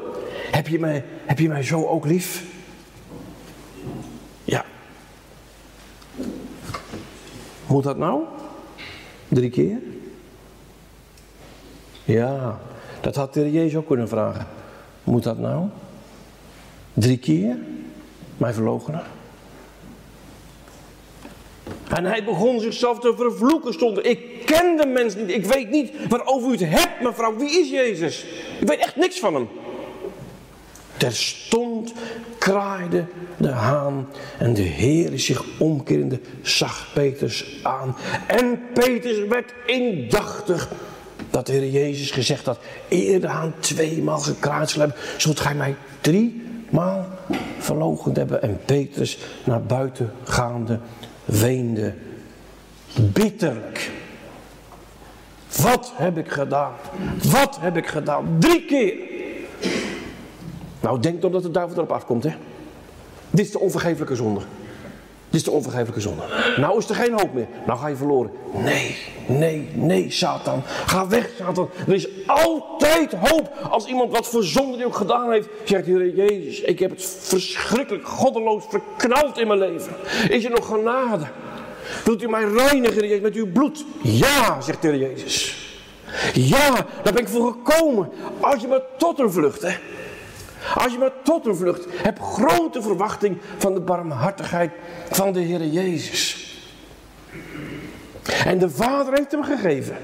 Heb je mij, heb je mij zo ook lief? Ja. Moet dat nou? Drie keer? Ja, dat had de Jezus ook kunnen vragen. Moet dat nou? Drie keer? Mij verloochenen? En hij begon zichzelf te vervloeken. Stond ik ken de mens niet. Ik weet niet waarover u het hebt, mevrouw. Wie is Jezus? Ik weet echt niks van hem. Terstond kraaide de haan en de Heer zich omkerende zag Peters aan. En Peters werd indachtig dat de Heer Jezus gezegd had, eer de haan tweemaal gekraaid zal hebben, zult gij mij driemaal verloochend hebben. En Petrus naar buiten gaande weende bitterlijk. Wat heb ik gedaan? Wat heb ik gedaan? Drie keer. Nou, denk dan dat de duivel erop afkomt, hè? Dit is de onvergeeflijke zonde. Dit is de onvergeeflijke zonde. Nou is er geen hoop meer. Nou ga je verloren. Nee, nee, nee, Satan. Ga weg, Satan. Er is altijd hoop. Als iemand wat voor zonde die ook gedaan heeft, zegt Heer Jezus, ik heb het verschrikkelijk goddeloos verknald in mijn leven. Is er nog genade? Wilt u mij reinigen, met uw bloed? Ja, zegt de Heer Jezus. Ja, daar ben ik voor gekomen. Als je maar tot een vlucht, hè. Als je maar tot een vlucht hebt grote verwachting van de barmhartigheid van de Heer Jezus. En de Vader heeft hem gegeven.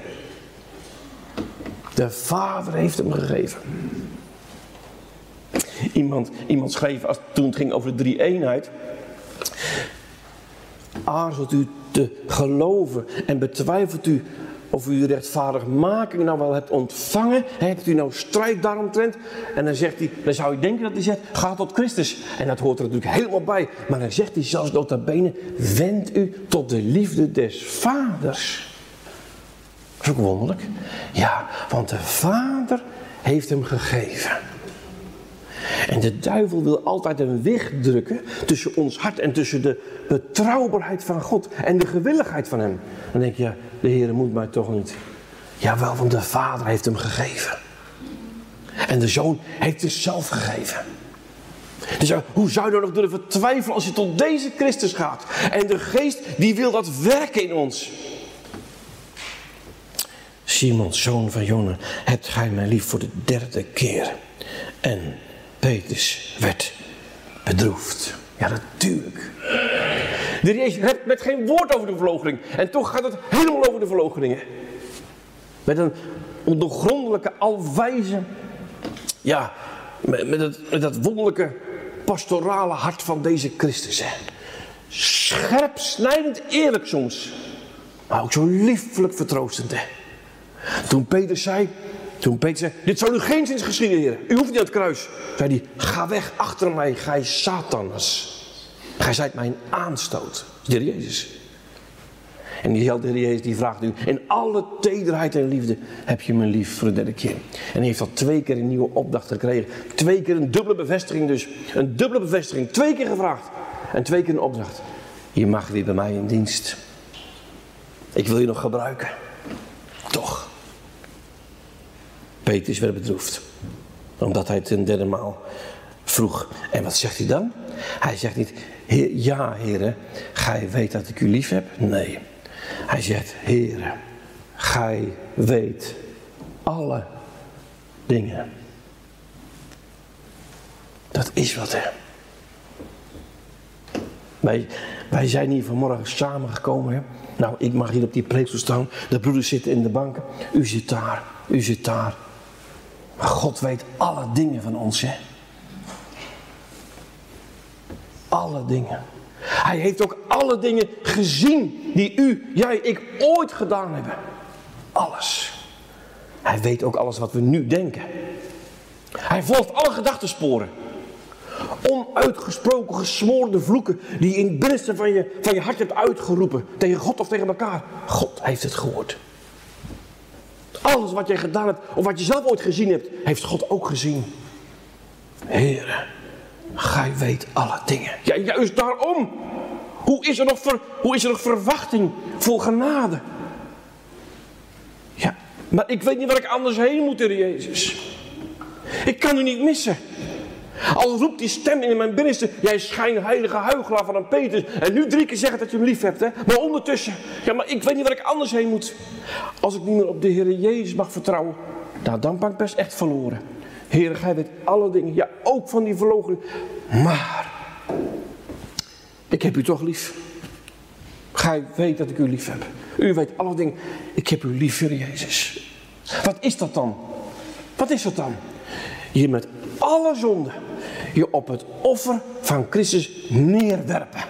De Vader heeft hem gegeven. Iemand, iemand schreef als, toen het ging over de drie eenheid. Aarzelt u te geloven en betwijfelt u of u de rechtvaardigmaking nou wel hebt ontvangen. Hebt u nou strijd daaromtrent? En dan zegt hij, dan zou je denken dat hij zegt, ga tot Christus. En dat hoort er natuurlijk helemaal bij. Maar dan zegt hij zelfs nota bene, wend u tot de liefde des vaders. Dat is ook wonderlijk. Ja, want de vader heeft hem gegeven. En de duivel wil altijd een weg drukken tussen ons hart en tussen de betrouwbaarheid van God en de gewilligheid van Hem. Dan denk je, de Heer moet mij toch niet. Jawel, want de Vader heeft hem gegeven. En de Zoon heeft het zelf gegeven. Dus hoe zou je nou nog durven twijfelen als je tot deze Christus gaat? En de Geest die wil dat werken in ons. Simon, zoon van Jona, hebt gij mij lief voor de derde keer. En Petrus werd bedroefd. Ja, natuurlijk. De Jezus hebt met geen woord over de verloochening. En toch gaat het helemaal over de verloocheningen. Met een ondergrondelijke, alwijze, ja, met, met, dat wonderlijke pastorale hart van deze Christus. Hè. Scherp, snijdend, eerlijk soms. Maar ook zo liefelijk vertroostend. Toen Peter zei, toen Peter zei, dit zal u geen zins geschieden, heer. U hoeft niet aan het kruis. Zei hij, ga weg achter mij, gij Satanas. Gij zijt mijn aanstoot. De Jezus. En diezelfde Heer Jezus die vraagt u, in alle tederheid en liefde heb je me lief voor de derde keer. En hij heeft al twee keer een nieuwe opdracht gekregen. Twee keer een dubbele bevestiging dus. Een dubbele bevestiging. Twee keer gevraagd. En twee keer een opdracht. Je mag weer bij mij in dienst. Ik wil je nog gebruiken. Toch. Petrus werd bedroefd. Omdat hij ten derde maal vroeg. En wat zegt hij dan? Hij zegt niet, ja heren, gij weet dat ik u lief heb? Nee. Hij zegt, heren, gij weet alle dingen. Dat is wat hè. Wij, wij zijn hier vanmorgen samengekomen. Hè? Nou, ik mag hier op die preekstoel staan. De broeders zitten in de banken. U zit daar. U zit daar. Maar God weet alle dingen van ons. Hè? alle dingen. Hij heeft ook alle dingen gezien die u, jij, ik ooit gedaan hebben. Alles. Hij weet ook alles wat we nu denken. Hij volgt alle gedachtensporen. Onuitgesproken gesmoorde vloeken die je in het binnenste van je, van je hart hebt uitgeroepen. Tegen God of tegen elkaar. God heeft het gehoord. Alles wat jij gedaan hebt, of wat je zelf ooit gezien hebt, heeft God ook gezien. Heere, gij weet alle dingen. Ja, juist daarom. Hoe is er nog, ver, hoe is er nog verwachting voor genade? Ja, maar ik weet niet waar ik anders heen moet, Heer Jezus. Ik kan u niet missen. Al roept die stem in mijn binnenste, jij schijnheilige huigelaar van een Peter. En nu drie keer zeggen dat je hem lief hebt, hè. Maar ondertussen, ja, maar ik weet niet waar ik anders heen moet. Als ik niet meer op de Heer Jezus mag vertrouwen, nou, dan ben ik best echt verloren. Heer, gij weet alle dingen, ja, ook van die verlogen. Maar, ik heb u toch lief. Gij weet dat ik u lief heb. U weet alle dingen. Ik heb u lief, Heer Jezus. Wat is dat dan? Wat is dat dan? Je met alle zonden je op het offer van Christus neerwerpen.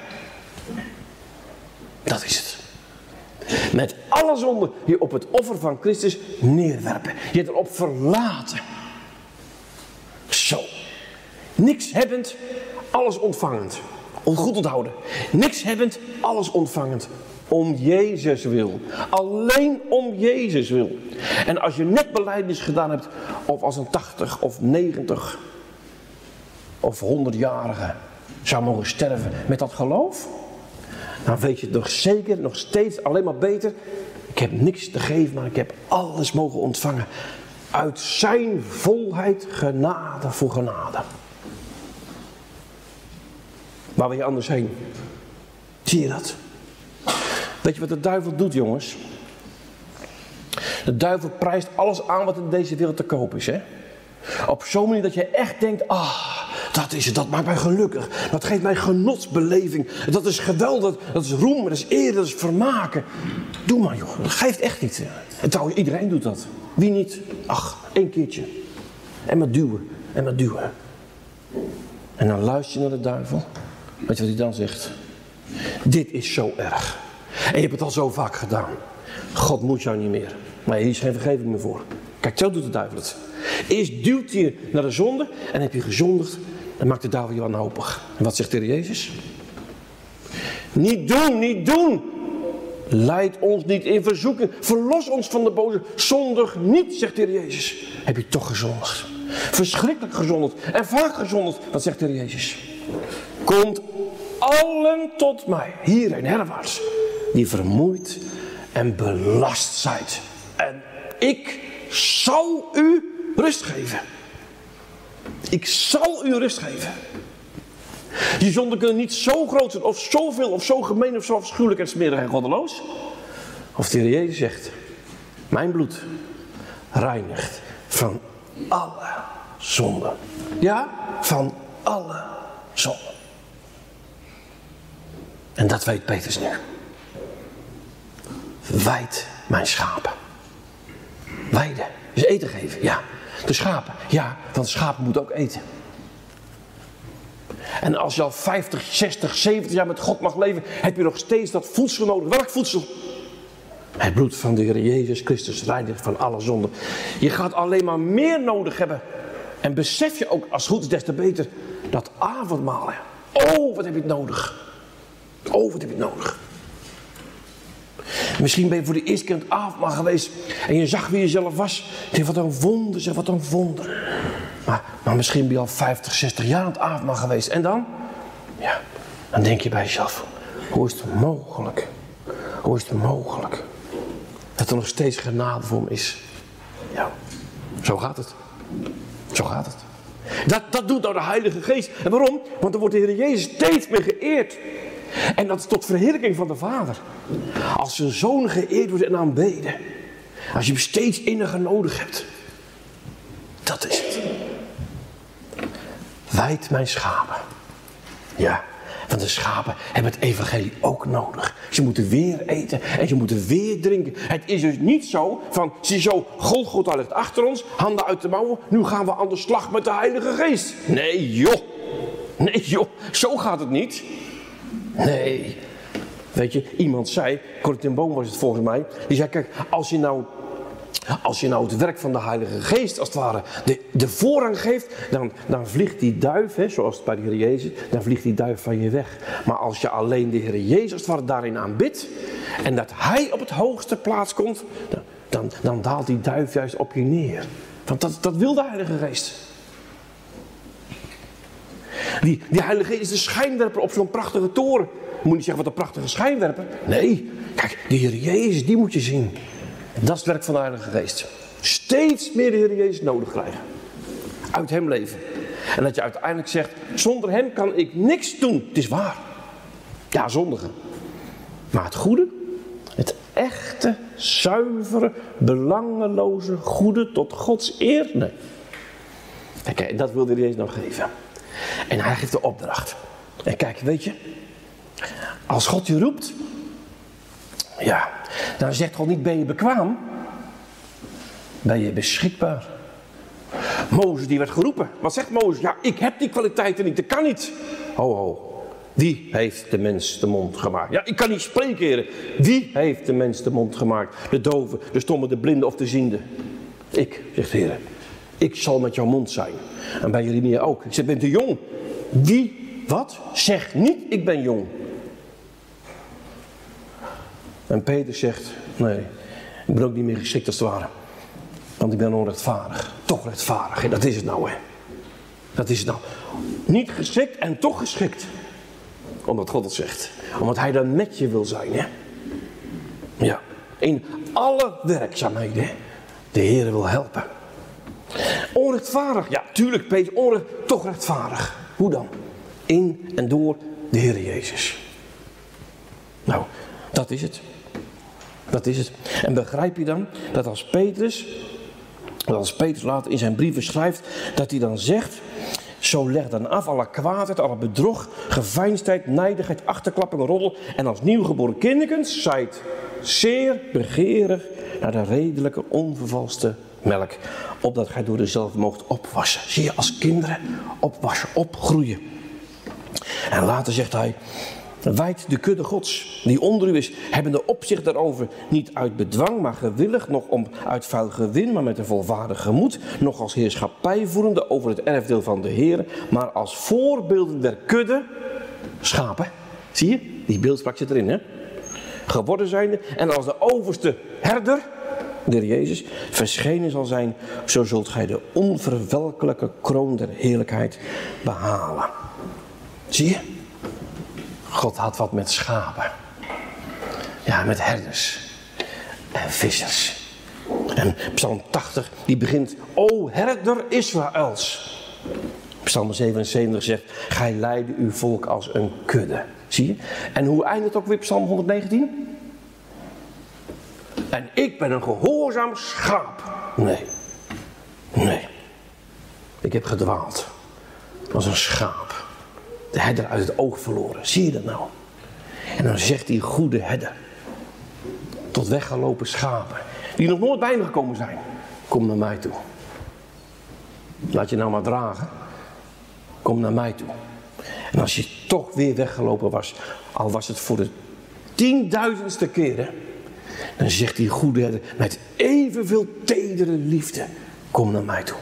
Dat is het. Met alle zonden je op het offer van Christus neerwerpen. Je erop verlaten. Zo. Niks hebbend, alles ontvangend. Goed onthouden. Niks hebbend, alles ontvangend. Om Jezus wil. Alleen om Jezus wil. En als je net beleidnis gedaan hebt, of als een 80 of 90 of 100-jarige zou mogen sterven met dat geloof, dan weet je nog zeker, nog steeds alleen maar beter. Ik heb niks te geven, maar ik heb alles mogen ontvangen. Uit zijn volheid genade voor genade. Waar wil je anders heen? Zie je dat? Weet je wat de duivel doet, jongens? De duivel prijst alles aan wat in deze wereld te koop is. Hè? Op zo'n manier dat je echt denkt, ah, dat is het, dat maakt mij gelukkig. Dat geeft mij genotsbeleving. Dat is geweldig, dat is roem, dat is eer, dat is vermaken. Doe maar joh, dat geeft echt niet. En trouwens, iedereen doet dat. Wie niet? Ach, één keertje. En maar duwen, en maar duwen. En dan luister je naar de duivel. Weet je wat hij dan zegt? Dit is zo erg. En je hebt het al zo vaak gedaan. God moet jou niet meer. Maar hier is geen vergeving meer voor. Kijk, zo doet de duivel het. Eerst duwt hij je naar de zonde en heb je gezondigd. De duivel je wanhopig. En wat zegt de Jezus? Niet doen, niet doen. Leid ons niet in verzoeking. Verlos ons van de boze. Zondig niet, zegt de Jezus. Heb je toch gezondigd. Verschrikkelijk gezondigd. En vaak gezondigd. Wat zegt de Jezus? Komt allen tot mij. Hierheen, herwaarts. Die vermoeid en belast zijt. En ik zal u rust geven. Ik zal u rust geven. Je zonden kunnen niet zo groot zijn, of zoveel, of zo gemeen, of zo afschuwelijk en smerig en goddeloos. Of de Heer Jezus zegt, mijn bloed reinigt van alle zonden. Ja, van alle zonden. En dat weet Petrus nu. Wijd mijn schapen. Weiden, dus eten geven, ja. De schapen, ja, want schapen moeten ook eten. En als je al 50, 60, 70 jaar met God mag leven, heb je nog steeds dat voedsel nodig. Welk voedsel? Het bloed van de Heer Jezus Christus reinigt van alle zonden. Je gaat alleen maar meer nodig hebben. En besef je ook, als goed is, des te beter, dat avondmaal. Oh, wat heb je nodig? Oh, wat heb je nodig? Misschien ben je voor de eerste keer aan het avondmaal geweest en je zag wie je zelf was. Je wat een wonder, zeg, wat een wonder. Maar, maar misschien ben je al 50, 60 jaar aan het avondmaal geweest. En dan? Ja, dan denk je bij jezelf, hoe is het mogelijk? Hoe is het mogelijk? Dat er nog steeds genade voor me is. Ja, zo gaat het. Zo gaat het. Dat, dat doet nou de Heilige Geest. En waarom? Want dan wordt de Heer Jezus steeds meer geëerd. En dat is tot verheerlijking van de Vader. Als zijn zoon geëerd wordt en aanbeden. Als je hem steeds inniger nodig hebt. Dat is het. Wijd mijn schapen. Ja, want de schapen hebben het evangelie ook nodig. Ze moeten weer eten en ze moeten weer drinken. Het is dus niet zo van, ziezo, Golgotha ligt achter ons, handen uit de mouwen, nu gaan we aan de slag met de Heilige Geest. Nee joh, nee joh, zo gaat het niet. Nee. Weet je, iemand zei, Corrie Boom was het volgens mij, die zei, kijk, als je nou als je nou het werk van de Heilige Geest als het ware de, de voorrang geeft, dan, dan vliegt die duif, hè, zoals het bij de Heer Jezus, dan vliegt die duif van je weg. Maar als je alleen de Heer Jezus als het daarin aanbidt en dat Hij op het hoogste plaats komt, dan, dan, dan daalt die duif juist op je neer. Want dat, dat wil de Heilige Geest. Die, die Heilige Geest is de schijnwerper op zo'n prachtige toren. Je moet niet zeggen wat een prachtige schijnwerper. Nee, kijk, de Heer Jezus, die moet je zien. dat is het werk van de Heilige Geest. Steeds meer de Heer Jezus nodig krijgen. Uit Hem leven. En dat je uiteindelijk zegt, zonder Hem kan ik niks doen. Het is waar. Ja, zondigen. Maar het goede, het echte, zuivere, belangeloze goede tot Gods eer, nee. Kijk, dat wilde hij eens nog geven. En hij geeft de opdracht. En kijk, weet je, als God je roept, ja, dan zegt God niet ben je bekwaam, ben je beschikbaar. Mozes die werd geroepen. Wat zegt Mozes? Ja, ik heb die kwaliteiten niet, dat kan niet. Ho, ho. Wie heeft de mens de mond gemaakt? Ja, ik kan niet spreken, heren. Wie heeft de mens de mond gemaakt? De dove, de stomme, de blinde of de ziende? Ik, zegt de Heer. Ik zal met jouw mond zijn. En bij Jeremia ook. Ik zeg, bent u jong? Wie, wat? Zeg niet, ik ben jong. En Peter zegt, nee, ik ben ook niet meer geschikt als het ware. Want ik ben onrechtvaardig. Toch rechtvaardig. Dat is het nou, hè. Dat is het nou. Niet geschikt en toch geschikt. Omdat God het zegt. Omdat hij dan met je wil zijn, hè. Ja. In alle werkzaamheden. De Heer wil helpen. Onrechtvaardig. Ja, tuurlijk, Peter. Onrecht, toch rechtvaardig. Hoe dan? In en door de Heer Jezus. Nou, dat is het. Dat is het. En begrijp je dan dat als Petrus, dat als Petrus later in zijn brieven schrijft, dat hij dan zegt, zo leg dan af alle kwaadheid, alle bedrog, geveinsdheid, nijdigheid, achterklapping, roddel. En als nieuwgeboren kinderkens zijt zeer begeerig naar de redelijke, onvervalste melk. Opdat gij door dezelfde moogt opwassen. Zie je, als kinderen opwassen, opgroeien. En later zegt hij, Wijt de kudde gods, die onder u is, hebben de opzicht daarover niet uit bedwang, maar gewillig, nog om uit vuil gewin, maar met een volvaardig gemoed, nog als heerschappij voerende over het erfdeel van de Heer, maar als voorbeelden der kudde, schapen, zie je, die beeldspraak zit erin, hè? Geworden zijnde, en als de overste herder, de Jezus, verschenen zal zijn, zo zult gij de onverwelkelijke kroon der heerlijkheid behalen. Zie je? God had wat met schapen. Ja, met herders en vissers. En Psalm 80, die begint, O herder Israëls. Psalm 77 zegt, gij leidde uw volk als een kudde. Zie je? En hoe eindigt ook weer Psalm 119? En ik ben een gehoorzaam schaap. Nee. Nee. Ik heb gedwaald. Als een schaap de herder uit het oog verloren. Zie je dat nou? En dan zegt die goede herder tot weggelopen schapen, die nog nooit bij me gekomen zijn, kom naar mij toe. Laat je nou maar dragen. Kom naar mij toe. En als je toch weer weggelopen was, al was het voor de tienduizendste keer, hè, dan zegt die goede herder met evenveel tedere liefde, kom naar mij toe.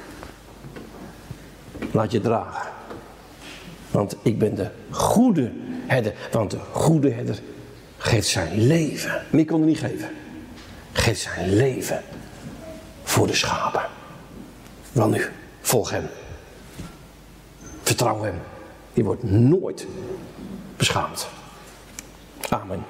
Laat je dragen. Want ik ben de goede herder. Want de goede herder geeft zijn leven. Meer kon hij niet geven. Geeft zijn leven voor de schapen. Wel nu, volg hem. Vertrouw hem. Je wordt nooit beschaamd. Amen.